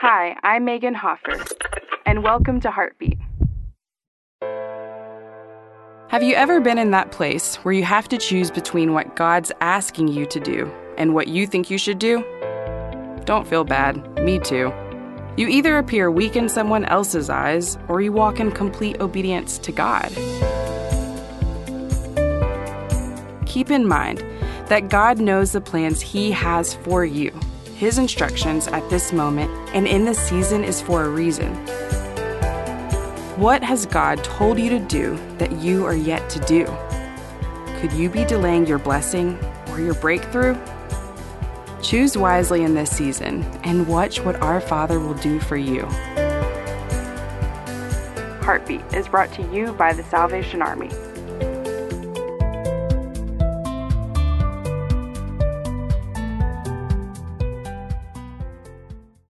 Hi, I'm Megan Hoffer, and welcome to Heartbeat. Have you ever been in that place where you have to choose between what God's asking you to do and what you think you should do? Don't feel bad, me too. You either appear weak in someone else's eyes or you walk in complete obedience to God. Keep in mind that God knows the plans He has for you. His instructions at this moment and in this season is for a reason. What has God told you to do that you are yet to do? Could you be delaying your blessing or your breakthrough? Choose wisely in this season and watch what our Father will do for you. Heartbeat is brought to you by the Salvation Army.